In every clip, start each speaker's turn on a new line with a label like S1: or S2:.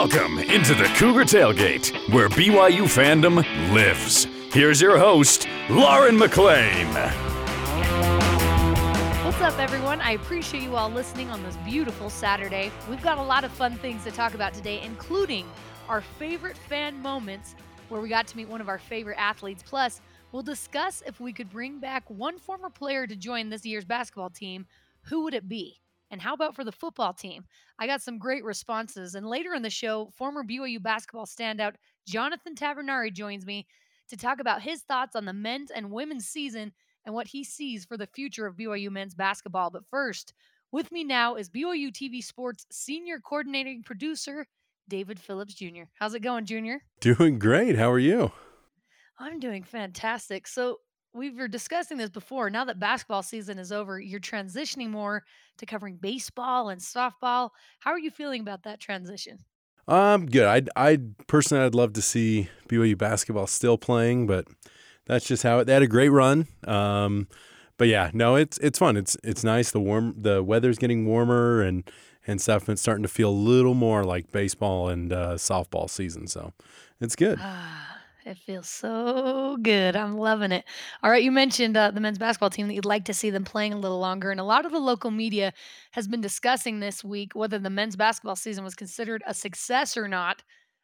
S1: Welcome into the Cougar Tailgate, where BYU fandom lives. Here's your host, Lauren McLean.
S2: What's up, everyone? I appreciate you all listening on this beautiful Saturday. We've got a lot of fun things to talk about today, including our favorite fan moments where we got to meet one of our favorite athletes. Plus, we'll discuss if we could bring back one former player to join this year's basketball team. Who would it be? And how about for the football team? I got some great responses. And later in the show, former BYU basketball standout Jonathan Tavernari joins me to talk about his thoughts on the men's and women's season and what he sees for the future of BYU men's basketball. But first, with me now is BYU TV Sports senior coordinating producer, David Phillips Jr. How's it going, Junior?
S3: Doing great. How are you?
S2: I'm doing fantastic. So, we were discussing this before. Now that basketball season is over, you're transitioning more to covering baseball and softball. How are you feeling about that transition?
S3: Um, good. I I personally I'd love to see BYU basketball still playing, but that's just how it. They had a great run. Um, but yeah, no, it's it's fun. It's it's nice. The warm the weather's getting warmer and and stuff. And it's starting to feel a little more like baseball and uh, softball season. So it's good.
S2: It feels so good. I'm loving it. All right, you mentioned uh, the men's basketball team that you'd like to see them playing a little longer, and a lot of the local media has been discussing this week whether the men's basketball season was considered a success or not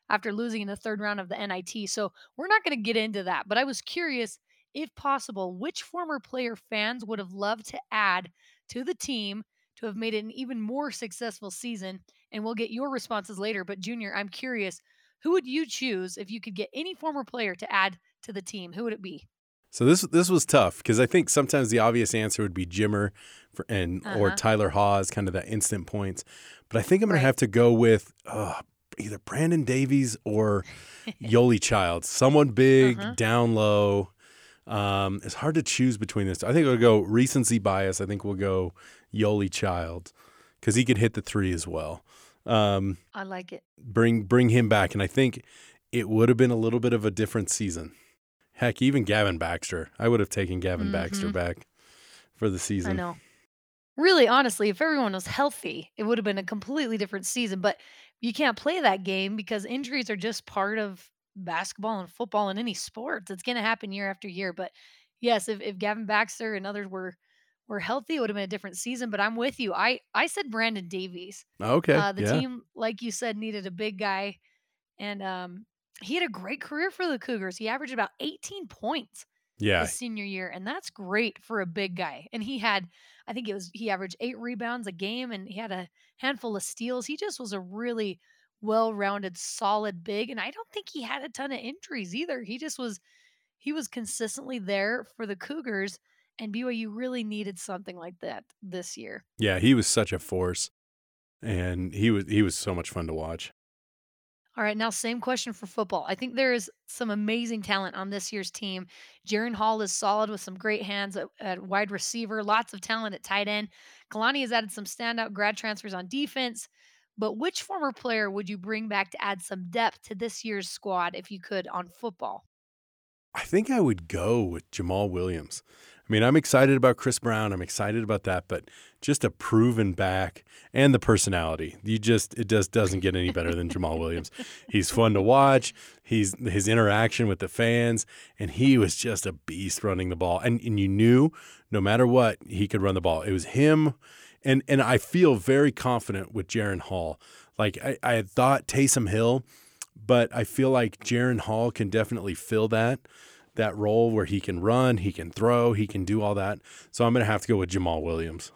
S2: after losing in the third round of the NIT. So we're not going to get into that, but I was curious, if possible, which former player fans would have loved to add to the team to have made it an even more successful season. And we'll get your responses later. But, Junior, I'm curious who would you choose if you could get any former player to add to the team? Who would it be?
S3: So this this was tough because I think sometimes the obvious answer would be Jimmer for, and uh-huh. or Tyler Haws, kind of that instant points. But I think I'm going right. to have to go with uh, either Brandon Davies or Yoeli Child, someone big, uh-huh. down low. Um, it's hard to choose between this. I think we'll go recency bias. I think we'll go Yoeli Child because he could hit the three as well.
S2: Um, I like it.
S3: Bring bring him back, and I think it would have been a little bit of a different season. Heck, even Gavin Baxter. I would have taken Gavin mm-hmm. Baxter back for the season.
S2: I know. Really, honestly, if everyone was healthy, it would have been a completely different season. But you can't play that game because injuries are just part of basketball and football and any sports. It's going to happen year after year. But yes, if, if Gavin Baxter and others were were healthy, it would have been a different season. But I'm with you. I I said Brandon Davies.
S3: Okay.
S2: Uh, the
S3: yeah.
S2: team, like you said, needed a big guy, and um, he had a great career for the Cougars. He averaged about 18 points.
S3: Yeah.
S2: His senior year, and that's great for a big guy. And he had, I think it was he averaged eight rebounds a game, and he had a handful of steals. He just was a really well-rounded, solid big, and I don't think he had a ton of injuries either. He just was, he was consistently there for the Cougars and BYU really needed something like that this year.
S3: Yeah, he was such a force, and he was he was so much fun to watch.
S2: All right, now same question for football. I think there is some amazing talent on this year's team. Jaren Hall is solid with some great hands at, at wide receiver, lots of talent at tight end. Kalani has added some standout grad transfers on defense. But which former player would you bring back to add some depth to this year's squad if you could on football?
S3: I think I would go with Jamal Williams. I mean, I'm excited about Chris Brown. I'm excited about that, but just a proven back and the personality. You just it just doesn't get any better than Jamal Williams. He's fun to watch. He's his interaction with the fans, and he was just a beast running the ball. And and you knew no matter what he could run the ball. It was him, and and I feel very confident with Jaren Hall. Like I, I had thought Taysom Hill, but I feel like Jaren Hall can definitely fill that that role where he can run, he can throw, he can do all that. So I'm going to have to go with Jamal Williams.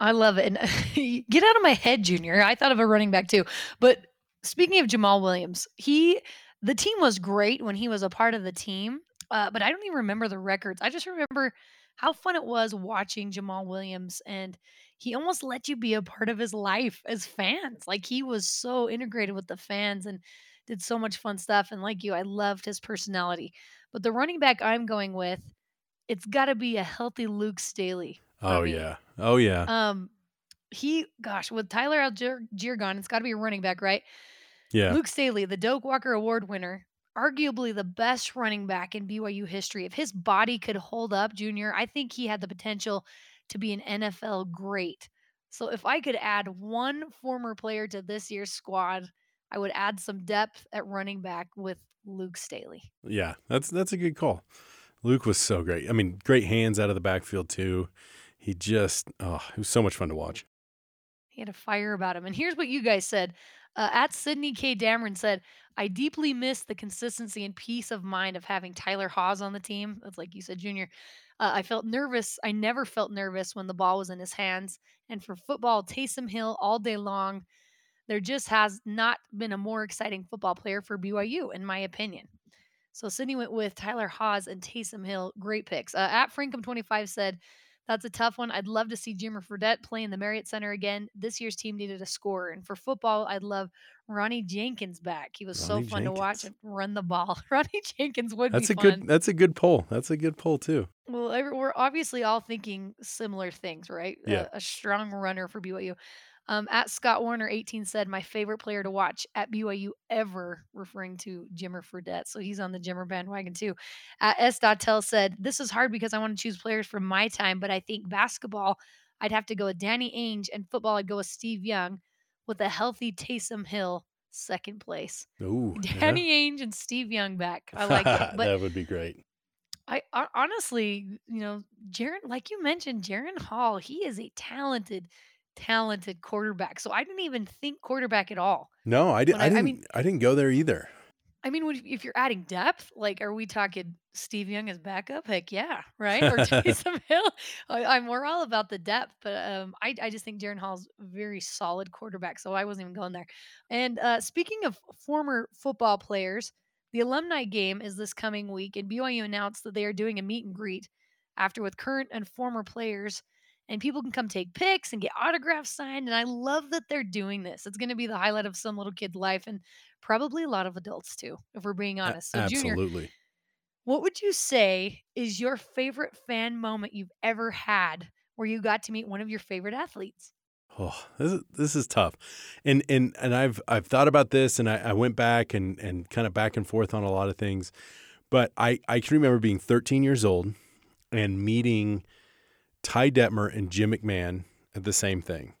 S2: I love it. And get out of my head, Junior. I thought of a running back too. But speaking of Jamal Williams, he the team was great when he was a part of the team. Uh, but I don't even remember the records. I just remember how fun it was watching Jamal Williams and he almost let you be a part of his life as fans. Like he was so integrated with the fans and did so much fun stuff. And like you, I loved his personality. But the running back I'm going with, it's got to be a healthy Luke Staley.
S3: Oh me. yeah. Oh yeah.
S2: Um, he, gosh, with Tyler Allgeier gone, it's got to be a running back, right?
S3: Yeah.
S2: Luke Staley, the Doak Walker Award winner, arguably the best running back in BYU history. If his body could hold up, Junior, I think he had the potential to be an NFL great. So if I could add one former player to this year's squad, I would add some depth at running back with Luke Staley.
S3: Yeah, that's that's a good call. Luke was so great. I mean, great hands out of the backfield too. He just oh, it was so much fun to watch.
S2: He had a fire about him. And here's what you guys said. Uh, at Sydney K. Dameron said, I deeply miss the consistency and peace of mind of having Tyler Haws on the team. That's like you said, Junior. Uh, I felt nervous. I never felt nervous when the ball was in his hands. And for football, Taysom Hill all day long. There just has not been a more exciting football player for BYU, in my opinion. So Sydney went with Tyler Haws and Taysom Hill. Great picks. Uh, at Frankum25 said, that's a tough one. I'd love to see Jimmer Fredette play in the Marriott Center again. This year's team needed a scorer. And for football, I'd love Ronnie Jenkins back. He was Ronnie so fun Jenkins. to watch and run the ball. Ronnie Jenkins would
S3: that's
S2: be
S3: a fun. good that's a good poll. That's a good poll too.
S2: Well, we're obviously all thinking similar things, right?
S3: Yeah.
S2: A, a strong runner for BYU. Um, at Scott Warner 18 said, my favorite player to watch at BYU ever, referring to Jimmer Fredette. So he's on the Jimmer bandwagon too. At S. Dottel said, this is hard because I want to choose players from my time, but I think basketball, I'd have to go with Danny Ainge, and football, I'd go with Steve Young with a healthy Taysom Hill second place.
S3: Ooh,
S2: Danny yeah. Ainge and Steve Young back. I like it.
S3: That would be great.
S2: I, I honestly, you know, Jaren, like you mentioned, Jaren Hall, he is a talented talented quarterback. So I didn't even think quarterback at all.
S3: No, I, did, I, I, didn't. I, mean, I didn't go there either.
S2: I mean, if you're adding depth, like, are we talking Steve Young as backup? Heck yeah, right? Or Taysom Hill? I, am we're all about the depth, but um, I, I just think Jaren Hall's very solid quarterback, so I wasn't even going there. And uh, speaking of former football players, the alumni game is this coming week, and BYU announced that they are doing a meet and greet after with current and former players and people can come take pics and get autographs signed. And I love that they're doing this. It's going to be the highlight of some little kid's life and probably a lot of adults too, if we're being honest.
S3: So, Absolutely.
S2: Junior, what would you say is your favorite fan moment you've ever had where you got to meet one of your favorite athletes?
S3: Oh, this is this is tough, and and and I've I've thought about this, and I, I went back and and kind of back and forth on a lot of things, but I I can remember being 13 years old and meeting Ty Detmer and Jim McMahon at the same thing.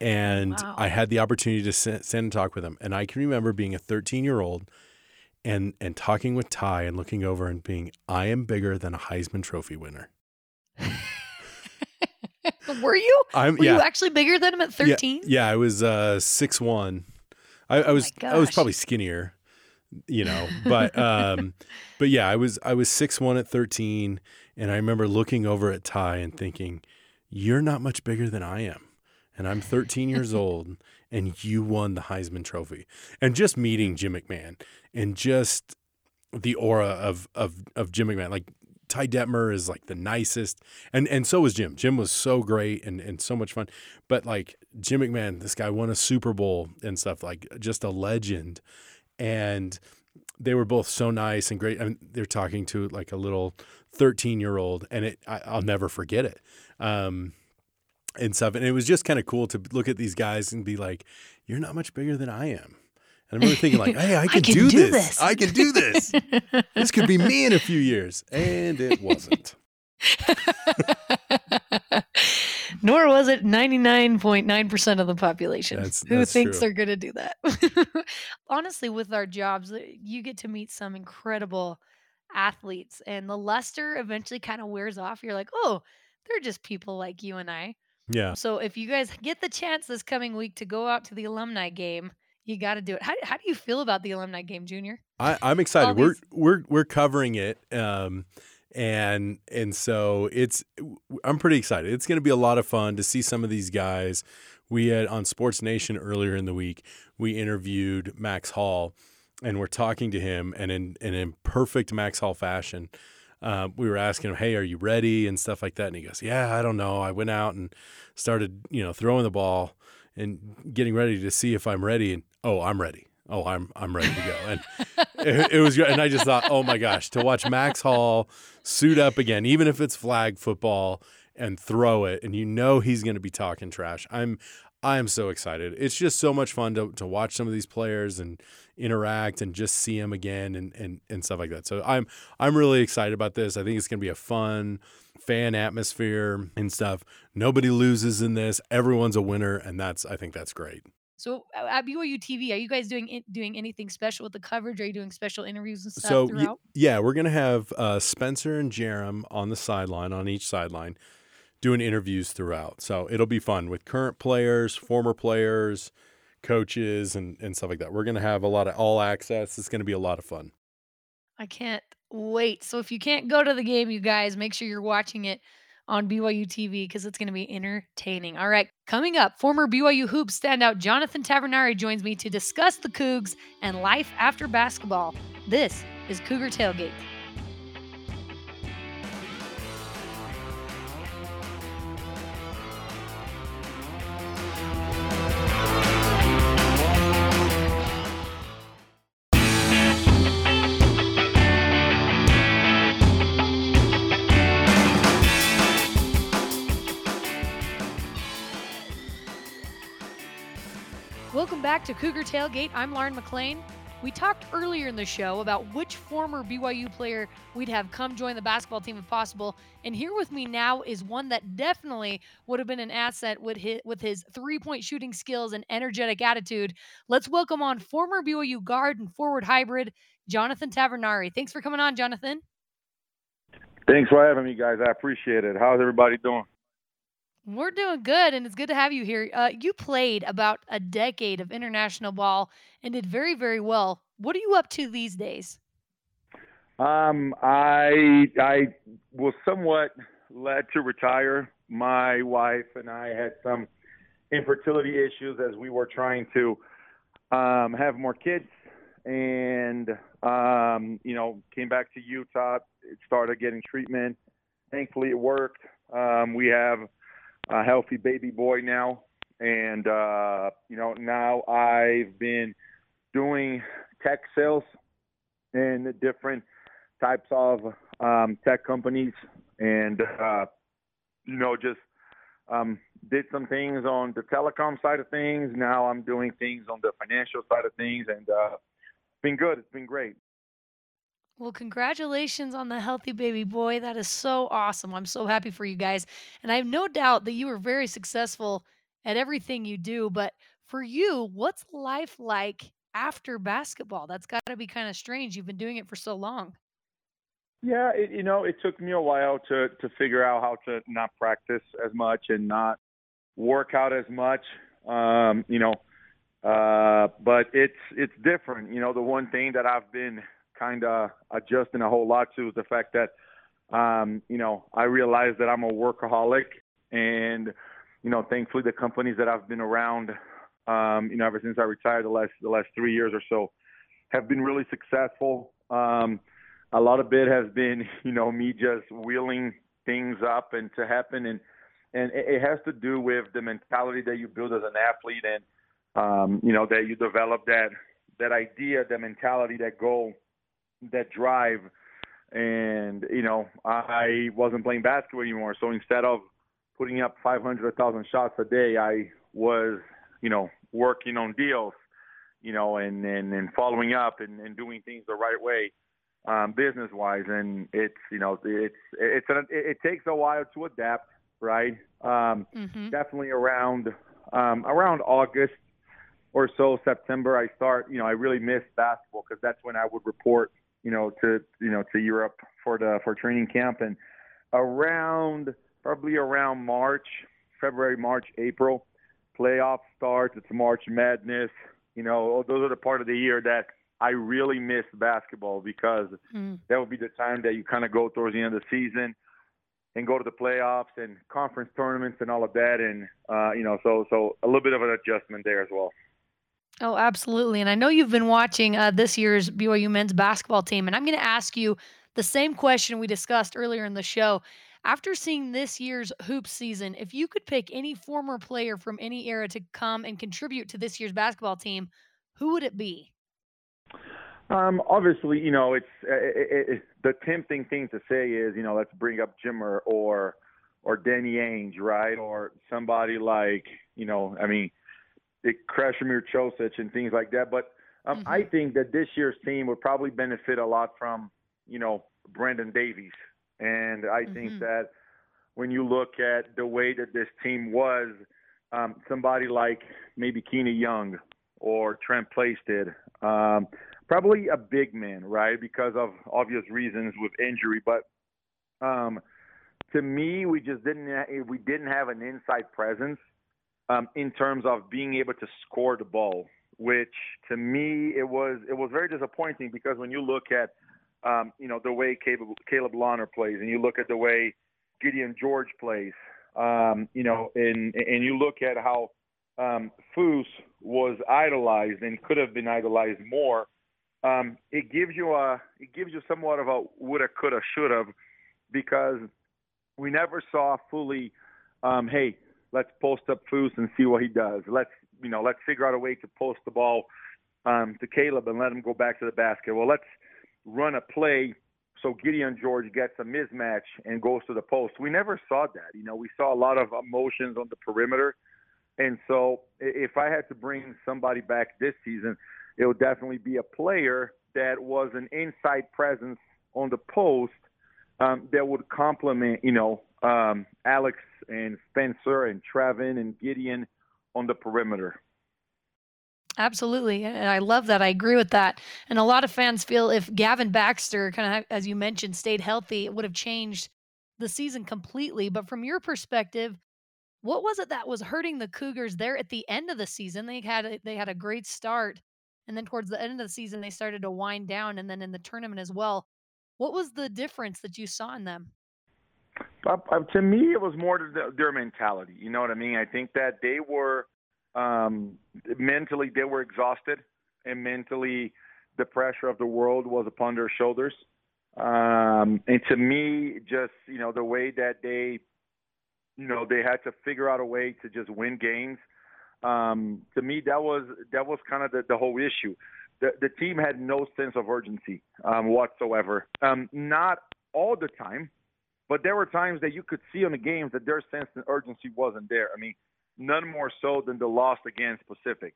S3: And wow. I had the opportunity to sit, sit and talk with them. And I can remember being a 13 year old and and talking with Ty and looking over and being, I am bigger than a Heisman Trophy winner.
S2: Were you? I'm, Were yeah. you actually bigger than him at 13?
S3: Yeah, yeah I was uh, six one. I, I was oh I was probably skinnier, you know, but um, but yeah, I was I was six one at 13 and I remember looking over at Ty and thinking, You're not much bigger than I am. And I'm 13 years old, and you won the Heisman Trophy. And just meeting Jim McMahon and just the aura of of of Jim McMahon. Like Ty Detmer is like the nicest, and and so was Jim. Jim was so great and and so much fun. But like Jim McMahon, this guy won a Super Bowl and stuff. Like just a legend, and they were both so nice and great. I mean, they're talking to like a little 13 year old, and it I, will never forget it. Um, and stuff. And it was just kind of cool to look at these guys and be like, "You're not much bigger than I am." And I remember thinking like, "Hey, I can, I can do, do this. this. I can do this. this could be me in a few years." And it wasn't.
S2: Nor was it 99.9% of the population
S3: that's,
S2: who
S3: that's
S2: thinks
S3: true.
S2: they're going to do that. Honestly, with our jobs, uh, you get to meet some incredible athletes, and the luster eventually kind of wears off. You're like, oh, they're just people like you and I.
S3: Yeah.
S2: So if you guys get the chance this coming week to go out to the alumni game, you got to do it. How, how do you feel about the alumni game, Junior?
S3: I, I'm excited. We're we're we're covering it. Um, and and so it's I'm pretty excited. It's going to be a lot of fun to see some of these guys. We had on Sports Nation earlier in the week. We interviewed Max Hall, and we're talking to him, and in and in perfect Max Hall fashion, uh, we were asking him, "Hey, are you ready?" and stuff like that. And he goes, "Yeah, I don't know. I went out and started, you know, throwing the ball and getting ready to see if I'm ready." And oh, I'm ready oh, I'm I'm ready to go. And it, it, was, and I just thought, oh my gosh, to watch Max Hall suit up again, even if it's flag football, and throw it, and you know he's going to be talking trash. I'm I am so excited. It's just so much fun to, to watch some of these players and interact and just see them again and, and, and stuff like that. So I'm I'm really excited about this. I think it's going to be a fun fan atmosphere and stuff. Nobody loses in this. Everyone's a winner, and that's I think that's great.
S2: So uh, at BYU TV, are you guys doing doing anything special with the coverage? Are you doing special interviews and stuff
S3: so
S2: throughout?
S3: yeah, we're gonna have uh, Spencer and Jarom on the sideline on each sideline doing interviews throughout. So it'll be fun with current players, former players, coaches, and and stuff like that. We're gonna have a lot of all access. It's gonna be a lot of fun.
S2: I can't wait. So if you can't go to the game, you guys, make sure you're watching it on BYU TV because it's going to be entertaining. All right, coming up, former BYU Hoops standout Jonathan Tavernari joins me to discuss the Cougs and life after basketball. This is Cougar Tailgate. Welcome back to Cougar Tailgate. I'm Lauren McLean. We talked earlier in the show about which former BYU player we'd have come join the basketball team if possible. And here with me now is one that definitely would have been an asset with his, with his three point shooting skills and energetic attitude. Let's welcome on former BYU guard and forward hybrid, Jonathan Tavernari. Thanks for coming on, Jonathan.
S4: Thanks for having me, guys. I appreciate it. How's everybody doing?
S2: We're doing good, and it's good to have you here. Uh, you played about a decade of international ball and did very, very well. What are you up to these days?
S4: Um, I I was somewhat led to retire. My wife and I had some infertility issues as we were trying to um, have more kids, and um, you know, came back to Utah. Started getting treatment. Thankfully, it worked. Um, we have a healthy baby boy now, and uh, you know now I've been doing tech sales in different types of um, tech companies, and uh, you know just um, did some things on the telecom side of things. Now I'm doing things on the financial side of things, and uh, it's been good. It's been great.
S2: Well, congratulations on the healthy baby boy. That is so awesome. I'm so happy for you guys. And I have no doubt that you were very successful at everything you do. But for you, what's life like after basketball? That's got to be kind of strange. You've been doing it for so long.
S4: Yeah, it, you know, it took me a while to to figure out how to not practice as much and not work out as much. Um, you know, uh, but it's it's different. You know, the one thing that I've been kind of adjusting a whole lot to is the fact that, um, you know, I realize that I'm a workaholic, and you know, thankfully the companies that I've been around, um, you know, ever since I retired the last the last three years or so, have been really successful. Um, a lot of it has been, you know, me just wheeling things up and to happen, and and it has to do with the mentality that you build as an athlete, and um, you know, that you develop that that idea, that mentality, that goal that drive. And you know, I wasn't playing basketball anymore. So instead of putting up 500, 1,000 shots a day, I was, you know, working on deals, you know, and and, and following up and, and doing things the right way, um, business wise. And it's, you know, it's it's an, it, it takes a while to adapt, right? Um, mm-hmm. Definitely around um, around August or so, September, I start, you know, I really miss basketball because that's when I would report you know, to you know to Europe for the for training camp, and around probably around March, February, March, April, playoff starts. It's March Madness. You know, those are the part of the year that I really miss basketball because mm. that would be the time that you kind of go towards the end of the season and go to the playoffs and conference tournaments and all of that, and uh, you know, so so a little bit of an adjustment there as well.
S2: Oh, absolutely. And I know you've been watching uh, this year's BYU men's basketball team, and I'm going to ask you the same question we discussed earlier in the show. After seeing this year's hoop season, if you could pick any former player from any era to come and contribute to this year's basketball team, who would it be?
S4: Um, obviously, you know, it's it, it, the tempting thing to say is, you know, let's bring up Jimmer or or Danny Ainge, right? Or somebody like, you know, I mean, Krešimir Ćosić and things like that. But um, mm-hmm. I think that this year's team would probably benefit a lot from, you know, Brandon Davies. And I mm-hmm. think that when you look at the way that this team was um, somebody like maybe Keena Young or Trent Plaisted. Um, probably a big man, right? Because of obvious reasons with injury, but um, to me, we just didn't ha- we didn't have an inside presence um, in terms of being able to score the ball, which to me it was it was very disappointing because when you look at um, you know the way Caleb, Caleb Lohner plays and you look at the way Gideon George plays, um, you know, and and you look at how um, Foose was idolized and could have been idolized more. Um, it gives you a it gives you somewhat of a woulda, coulda, shoulda, because we never saw fully. Um, hey, let's post up Foose and see what he does. Let's you know let's figure out a way to post the ball um, to Caleb and let him go back to the basket. Well, let's run a play so Gideon George gets a mismatch and goes to the post. We never saw that. You know, we saw a lot of emotions on the perimeter. And so if I had to bring somebody back this season, it would definitely be a player that was an inside presence on the post um, that would complement, you know, um, Alex and Spencer and Trevin and Gideon on the perimeter.
S2: Absolutely. And I love that. I agree with that. And a lot of fans feel if Gavin Baxter, kind of as you mentioned, stayed healthy, it would have changed the season completely. But from your perspective, what was it that was hurting the Cougars there at the end of the season? They had they had a great start, and then towards the end of the season they started to wind down, and then in the tournament as well. What was the difference that you saw in them?
S4: To me, it was more the, their mentality. You know what I mean? I think that they were um, mentally they were exhausted, and mentally the pressure of the world was upon their shoulders. Um, and to me, just you know the way that they, you know, they had to figure out a way to just win games. Um, to me, that was that was kind of the, the whole issue. The, the team had no sense of urgency um, whatsoever. Um, not all the time, but there were times that you could see on the games that their sense of urgency wasn't there. I mean, none more so than the loss against Pacific.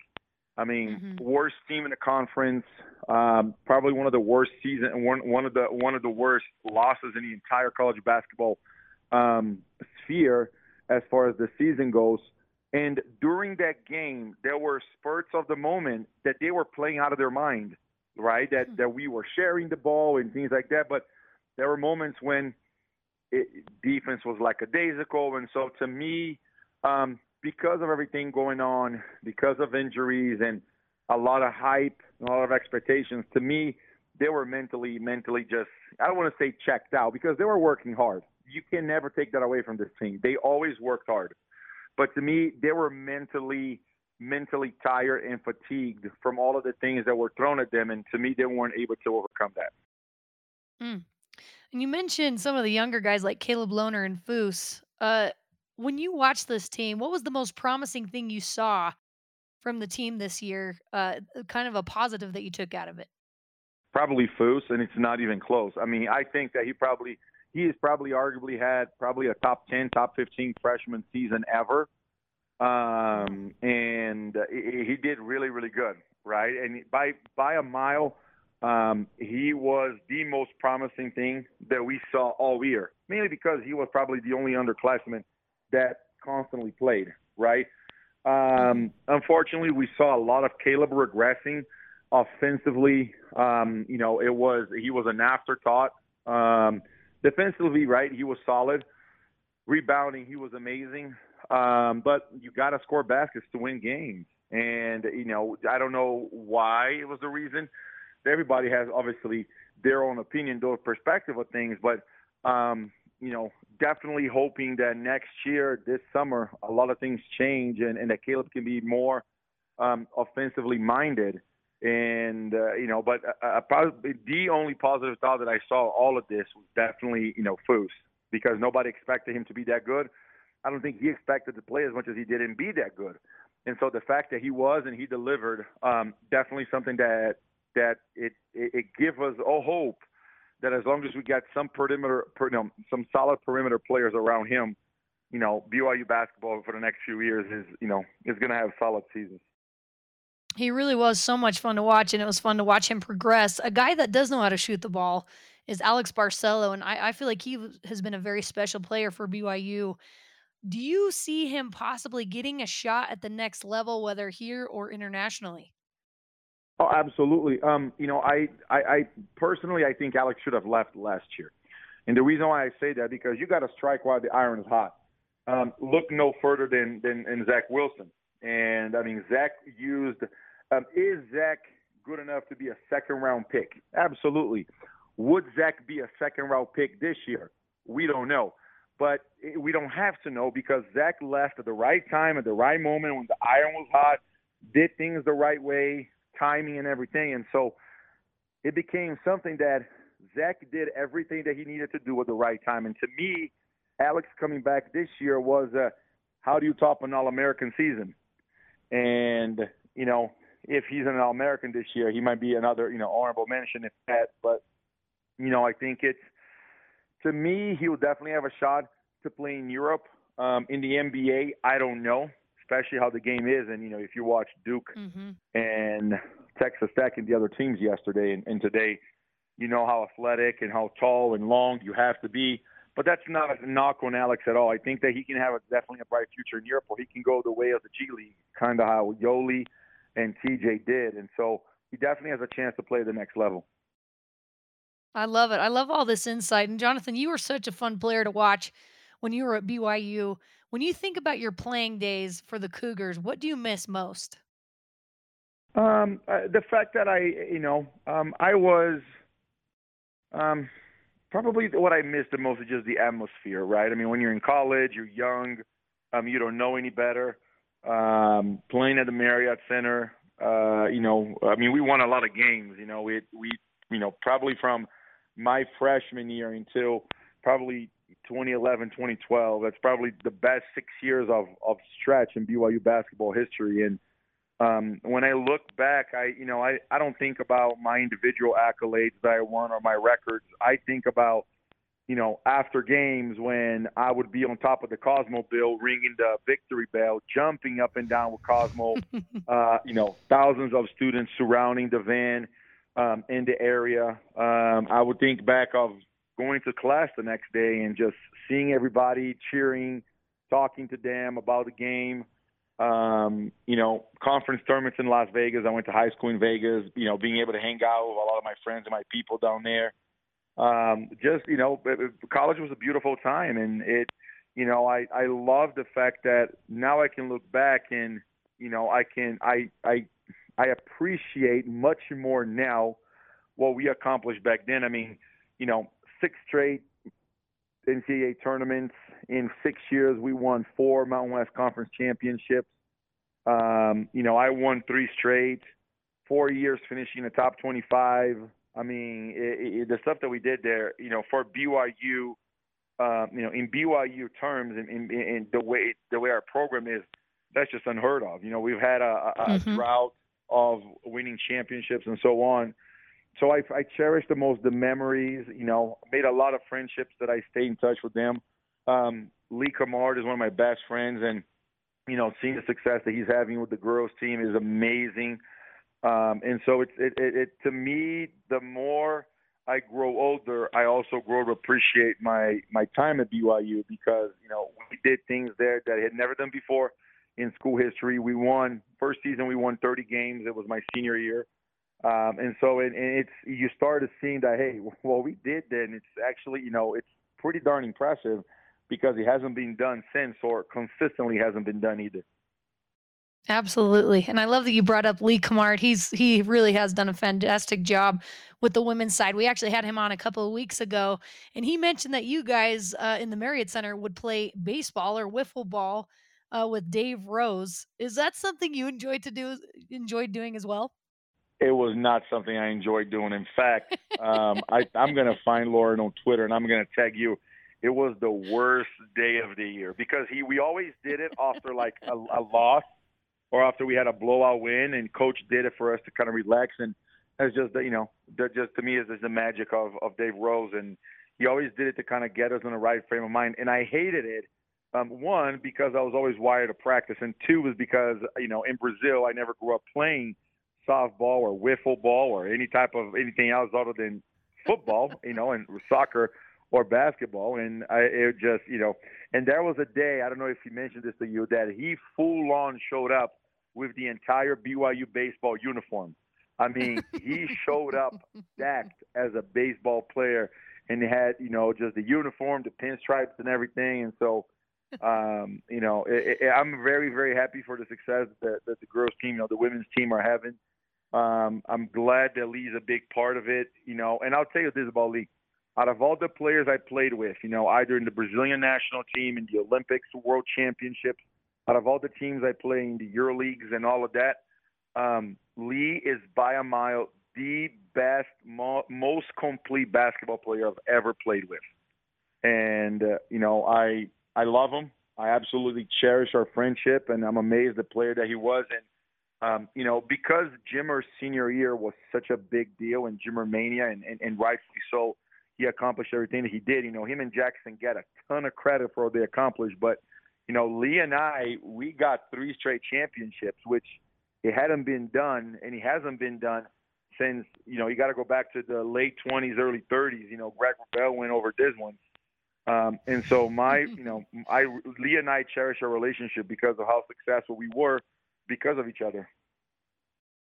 S4: I mean, mm-hmm. worst team in the conference, um, probably one of the worst season, one one of the one of the worst losses in the entire college basketball um, sphere as far as the season goes. And during that game, there were spurts of the moment that they were playing out of their mind, right? That mm-hmm. that we were sharing the ball and things like that. But there were moments when it, defense was like a daisical, and so to me, um, because of everything going on, because of injuries and a lot of hype, and a lot of expectations, to me, they were mentally, mentally just, I don't want to say checked out because they were working hard. You can never take that away from this team. They always worked hard. But to me, they were mentally, mentally tired and fatigued from all of the things that were thrown at them. And to me, they weren't able to overcome that.
S2: Mm. And you mentioned some of the younger guys like Caleb Lohner and Foose. Uh, when you watch this team, what was the most promising thing you saw from the team this year? Uh, kind of a positive that you took out of it.
S4: Probably Foose, and it's not even close. I mean, I think that he probably he has probably arguably had probably a top ten, top fifteen freshman season ever, um, and uh, he, he did really, really good, right? And by by a mile. Um, he was the most promising thing that we saw all year, mainly because he was probably the only underclassman that constantly played, right? Um, unfortunately, we saw a lot of Caleb regressing offensively. Um, you know, it was he was an afterthought. Um, defensively, right? He was solid. Rebounding, he was amazing. Um, but you got to score baskets to win games, and you know, I don't know why it was the reason. Everybody has obviously their own opinion, their perspective of things, but um, you know, definitely hoping that next year, this summer, a lot of things change and, and that Caleb can be more um, offensively minded. And uh, you know, but uh, uh the only positive thought that I saw all of this was definitely you know Foos because nobody expected him to be that good. I don't think he expected to play as much as he did and be that good. And so the fact that he was and he delivered, um, definitely something that that it it, it gives us all hope that as long as we got some perimeter, per, you know, some solid perimeter players around him, you know, BYU basketball for the next few years is, you know, is going to have solid seasons.
S2: He really was so much fun to watch, and it was fun to watch him progress. A guy that does know how to shoot the ball is Alex Barcelo, and I, I feel like he has been a very special player for BYU. Do you see him possibly getting a shot at the next level, whether here or internationally?
S4: Oh, absolutely. Um, you know, I, I, I personally, I think Alex should have left last year, and the reason why I say that because you got to strike while the iron is hot. Um, look no further than than, than Zach Wilson, and I mean Zach used. Um, is Zach good enough to be a second round pick? Absolutely. Would Zach be a second round pick this year? We don't know. But we don't have to know because Zach left at the right time, at the right moment when the iron was hot, did things the right way, timing and everything. And so it became something that Zach did everything that he needed to do at the right time. And to me, Alex coming back this year was uh, how do you top an All American season? And, you know, if he's an All American this year, he might be another, you know, honorable mention if that. But, you know, I think it's to me, he will definitely have a shot to play in Europe. Um, in the NBA, I don't know, especially how the game is. And you know, if you watch Duke mm-hmm. and Texas Tech and the other teams yesterday and, and today, you know how athletic and how tall and long you have to be. But that's not a knock on Alex at all. I think that he can have a, definitely a bright future in Europe, or he can go the way of the G League, kind of how Yoeli and TJ did. And so he definitely has a chance to play the next level.
S2: I love it. I love all this insight. And Jonathan, you were such a fun player to watch when you were at BYU. When you think about your playing days for the Cougars, what do you miss most?
S4: Um, uh, the fact that I, you know, um, I was, um, probably what I missed the most is just the atmosphere, right? I mean, when you're in college, you're young, um, you don't know any better. Um, playing at the Marriott Center, uh, you know, I mean, we won a lot of games. You know, we we, you know, probably from my freshman year until probably 2011, 2012. That's probably the best six years of of stretch in BYU basketball history. And um, when I look back, I you know I I don't think about my individual accolades that I won or my records. I think about you know after games when I would be on top of the Cosmo Bill, ringing the victory bell, jumping up and down with Cosmo. uh, you know, thousands of students surrounding the van um, in the area. Um, I would think back of going to class the next day and just seeing everybody cheering, talking to them about the game. Um, you know, conference tournaments in Las Vegas. I went to high school in Vegas. You know, being able to hang out with a lot of my friends and my people down there. Um, just you know, college was a beautiful time, and it. You know, I I love the fact that now I can look back and you know I can I I I appreciate much more now what we accomplished back then. I mean, you know, six straight NCAA tournaments in six years. We won four Mountain West Conference championships. Um, you know, I won three straight. Four years finishing the top 25. I mean, it, it, the stuff that we did there, you know, for BYU, uh, you know, in BYU terms, and in, in, in, the way the way our program is, that's just unheard of. You know, we've had a, a, mm-hmm. drought of winning championships and so on. So I, I cherish the most the memories. You know, made a lot of friendships that I stay in touch with them. Um, Lee Cummard is one of my best friends, and you know, seeing the success that he's having with the girls team is amazing. Um, and so it's it, it, it to me, the more I grow older, I also grow to appreciate my my time at BYU because you know we did things there that I had never done before in school history. We won first season. We won 30 games. It was my senior year, um, and so it, it's you started seeing that hey, well we did then. It's actually you know it's pretty darn impressive because it hasn't been done since, or consistently hasn't been done either.
S2: Absolutely. And I love that you brought up Lee Cummard. He's he really has done a fantastic job with the women's side. We actually had him on a couple of weeks ago, and he mentioned that you guys uh, in the Marriott Center would play baseball or wiffle ball uh, with Dave Rose. Is that something you enjoyed to do? Enjoyed doing as well?
S4: It was not something I enjoyed doing. In fact, um, I, I'm going to find Lauren on Twitter and I'm going to tag you. It was the worst day of the year because he we always did it after like a, a loss or after we had a blowout win, and coach did it for us to kind of relax. And that's just you know that just to me is the magic of of Dave Rose, and he always did it to kind of get us in the right frame of mind. And I hated it um, one, because I was always wired to practice, and two was because you know in Brazil I never grew up playing softball or wiffle ball or any type of anything else other than football, you know, and soccer or basketball. And I it just you know, and there was a day I don't know if he mentioned this to you that he full on showed up with the entire BYU baseball uniform. I mean, he showed up stacked as a baseball player, and had you know just the uniform, the pinstripes, and everything. And so, um, you know, it, it, I'm very very happy for the success that, that the girls team, you know, the women's team are having. Um, I'm glad that Lee's a big part of it, you know. And I'll tell you this about Lee. Out of all the players I played with, you know, either in the Brazilian national team, in the Olympics, World Championships, out of all the teams I play in the Euro leagues and all of that, um, Lee is by a mile the best, mo- most complete basketball player I've ever played with. And uh, you know, I I love him. I absolutely cherish our friendship, and I'm amazed the player that he was. And um, you know, because Jimmer's senior year was such a big deal in Jimmer Mania, and, and, and rightfully so, he accomplished everything that he did. You know, him and Jackson get a ton of credit for what they accomplished, but you know, Lee and I, we got three straight championships, which it hadn't been done, and he hasn't been done since you know you got to go back to the late 20s, early 30s. You know, Greg Wrubell went over this one, um, and so my, you know, I Lee and I cherish our relationship because of how successful we were because of each other.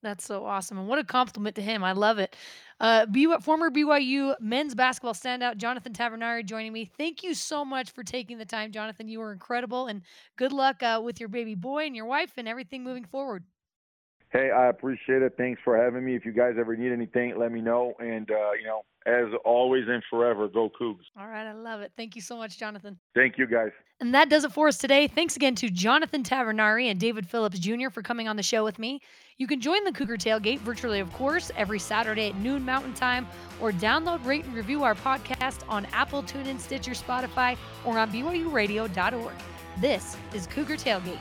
S2: That's so awesome. And what a compliment to him. I love it. Uh, BYU, former BYU men's basketball standout, Jonathan Tavernari, joining me. Thank you so much for taking the time, Jonathan. You were incredible. And good luck uh, with your baby boy and your wife and everything moving forward.
S4: Hey, I appreciate it. Thanks for having me. If you guys ever need anything, let me know. And, uh, you know, as always and forever, go Cougs.
S2: All right. I love it. Thank you so much, Jonathan.
S4: Thank you, guys.
S2: And that does it for us today. Thanks again to Jonathan Tavernari and David Phillips Jr. for coming on the show with me. You can join the Cougar Tailgate virtually, of course, every Saturday at noon Mountain Time, or download, rate, and review our podcast on Apple, TuneIn, Stitcher, Spotify, or on BYURadio.org. This is Cougar Tailgate.